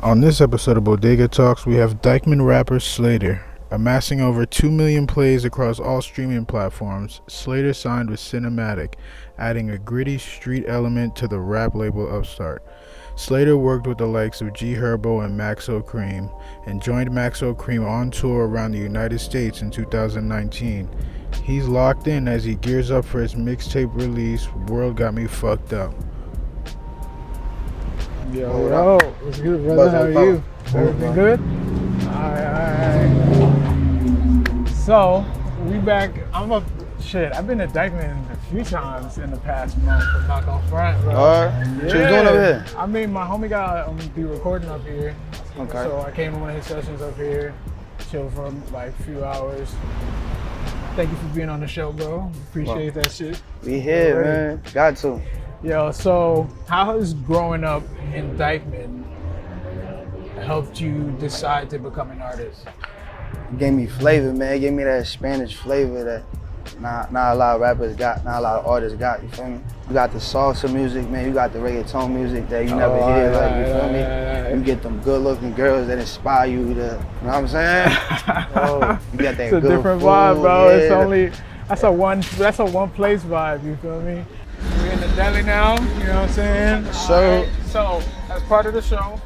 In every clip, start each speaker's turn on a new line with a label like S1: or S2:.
S1: On this episode of Bodega Talks, we have Dyckman rapper Slater. Amassing over 2 million plays across all streaming platforms, Slater signed with Cinematic, adding a gritty street element to the rap label Upstart. Slater worked with the likes of G Herbo and Maxo Kream, and joined Maxo Kream on tour around the United States in 2019. He's locked in as he gears up for his mixtape release, World Got Me Fucked Up.
S2: Yo,
S3: What
S2: yo, what's good, brother? How
S3: up,
S2: are you? Everything good? Alright, alright. So, we back. I'm a shit. I've been to Dyckman a few times in the past month for Knock Off Front, bro.
S3: Alright. What you doing over here?
S2: I mean, my homie got um, be recording up here.
S3: Okay.
S2: So I came to one of his sessions up here, chill for like a few hours. Thank you for being on the show, bro. Appreciate that shit.
S3: We here, man. Got to.
S2: Yo, so how has growing up in Dyckman helped you decide to become an artist?
S3: Gave me flavor, man. It Gave me that Spanish flavor that not not a lot of rappers got, not a lot of artists got. You feel me? You got the salsa music, man. You got the reggaeton music that you never
S2: Oh,
S3: hear.
S2: yeah,
S3: Like you
S2: yeah,
S3: feel me?
S2: yeah, yeah.
S3: You get them good-looking girls that inspire you to. You know what I'm saying? oh, you got that
S2: it's a
S3: good
S2: different vibe,
S3: food,
S2: bro. It's only that's a one that's a one place vibe. You feel me? We're in the deli now. You know what I'm saying?
S3: So-
S2: Alright, so as part of the show,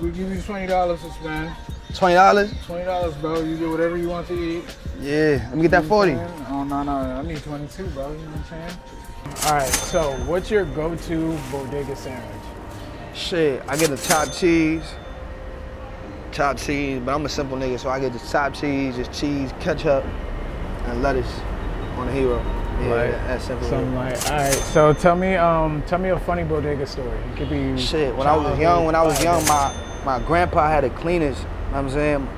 S2: we give you twenty dollars to spend.
S3: twenty dollars.
S2: Twenty dollars, bro. You get whatever you want to eat.
S3: Yeah, let me get that forty.
S2: Oh no no, I need twenty two, bro. You know what I'm saying? All right. So, what's your go-to bodega sandwich?
S3: Shit, I get the chopped cheese. Chopped cheese, but I'm a simple nigga, so I get the chopped cheese, just cheese, ketchup, and lettuce on the hero. Yeah,
S2: Like,
S3: that's simple.
S2: Something like, all right. So tell me, um, tell me a funny bodega story. It could be
S3: Shit, when I was young, when I was young, my my grandpa had a cleaners, you know what I'm saying?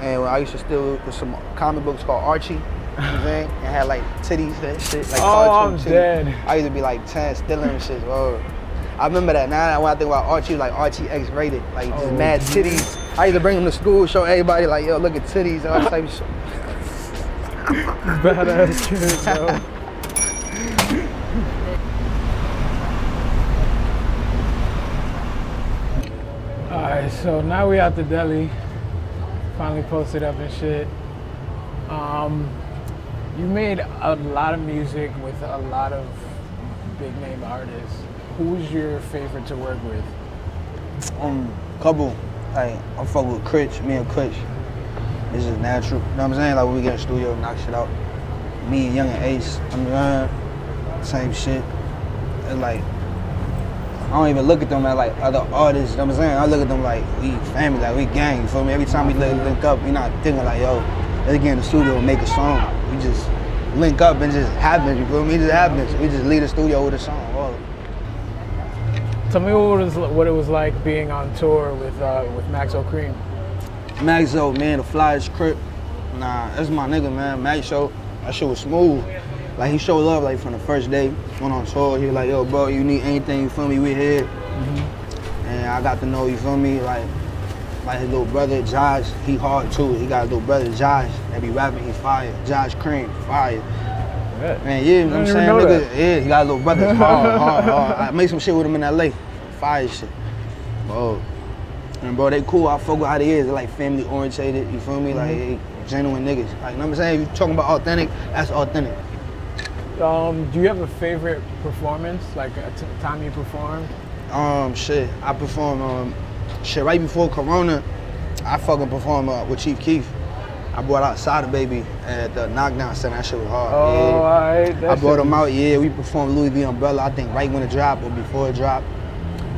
S3: And I used to steal some comic books called Archie, you know what I'm saying? And had like titties and shit, like
S2: Oh, I'm
S3: titties.
S2: dead.
S3: I used to be like 10 stealing and shit. Whoa. I remember that now when I think about Archie, like Archie X rated, like just
S2: Oh,
S3: mad
S2: dude.
S3: titties. I used to bring them to school, show everybody like, yo, look at titties and all type of shit.
S2: Badass kid, bro. All right, so now we at the deli. Finally posted up and shit. Um, you made a lot of music with a lot of big name artists. Who's your favorite to work with?
S3: Um, couple, like I'm fuck with Critch, me and Critch. This is natural. You know what I'm saying? Like when we get in the studio, knock shit out. Me and Young and Ace, I'm uh, same shit. And like, I don't even look at them as like other artists. You know what I'm saying? I look at them like we family, like we gang. You feel me? Every time we link, up, we not thinking like, yo, let's get in the studio and make a song. We just link up and just happens. You feel me? It just happens. We just leave the studio with a song.
S2: Tell me what it was, what it was like being on tour with uh, with Maxo Kream.
S3: Maxo, man, the flyest crip. Nah, that's my nigga, man. Maxo, that shit was smooth. Like he showed love like from the first day. Went on tour, he was like, yo, bro, you need anything, you feel me? We here. Mm-hmm. And I got to know, you feel me? Like, like his little brother Josh, he hard too. He got a little brother Josh that be rapping, he fire. Josh Cream, fire. Man, yeah, you know what I'm
S2: I didn't even
S3: saying? Nigga,
S2: that.
S3: yeah, he got a little brother, hard, hard, hard. I made some shit with him in LA. Fire shit. Bro. And bro, they cool. I fuck with how they is. They like family orientated, you feel me? Like
S2: Mm-hmm.
S3: they genuine niggas. Like, you know what I'm saying? If you talking about authentic, that's authentic.
S2: Um, do you have a favorite performance, like a time you performed?
S3: Um, shit, I performed, um, shit, right before Corona, I fucking performed uh, with Chief Keef. I brought out Sada Baby at the Knockdown Center. That shit was hard.
S2: Oh,
S3: yeah.
S2: all right.
S3: I brought them out, yeah. We performed Louis V Umbrella, I think right when it dropped or before it dropped.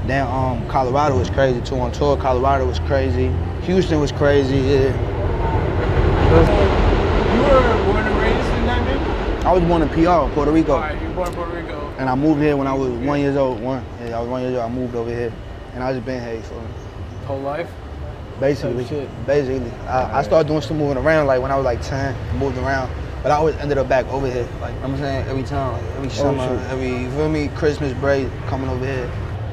S3: Then um, Colorado was crazy too. On tour, Colorado was crazy. Houston was crazy, yeah.
S2: You were born and raised in Diamond?
S3: I was born in PR, Puerto Rico.
S2: All right, you were born in Puerto Rico.
S3: And I moved here when I was one years old. One, yeah, I was one years old. I moved over here, and I just been here for
S2: Whole life?
S3: basically, basically. I, I started doing some moving around like when I was like 10, moved around. But I always ended up back over here. Like I'm saying, every time, like, every summer,
S2: Oh,
S3: every you feel me, Christmas break, coming over here.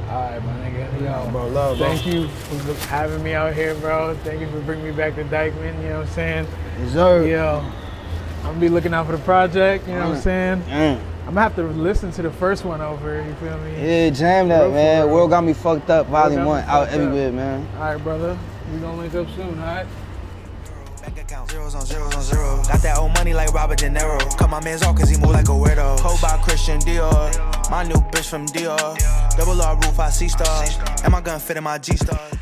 S2: All right, my nigga. Yo,
S3: bro, love, bro.
S2: Thank you for having me out here, bro. Thank you for bringing me back to Dyckman. You know what I'm saying?
S3: Deserve.
S2: Yo, I'm gonna be looking out for the project. You know what I'm saying?
S3: Yeah.
S2: I'm gonna have to listen to the first one over. You feel me?
S4: Yeah, jam that,
S2: Real
S4: man.
S2: real.
S4: World got me fucked up. Volume one out
S2: Fucked Up.
S4: everywhere, man.
S2: All right, brother. We gonna link up soon, all right?
S3: Bank zeros on zeros on zeros. Got that old money like Robert De Niro. Cut my man's off cause he move like a weirdo. Hold by Christian Dior. My new bitch from Dior. Double R roof, I see stars. And my gun fit in my G stars.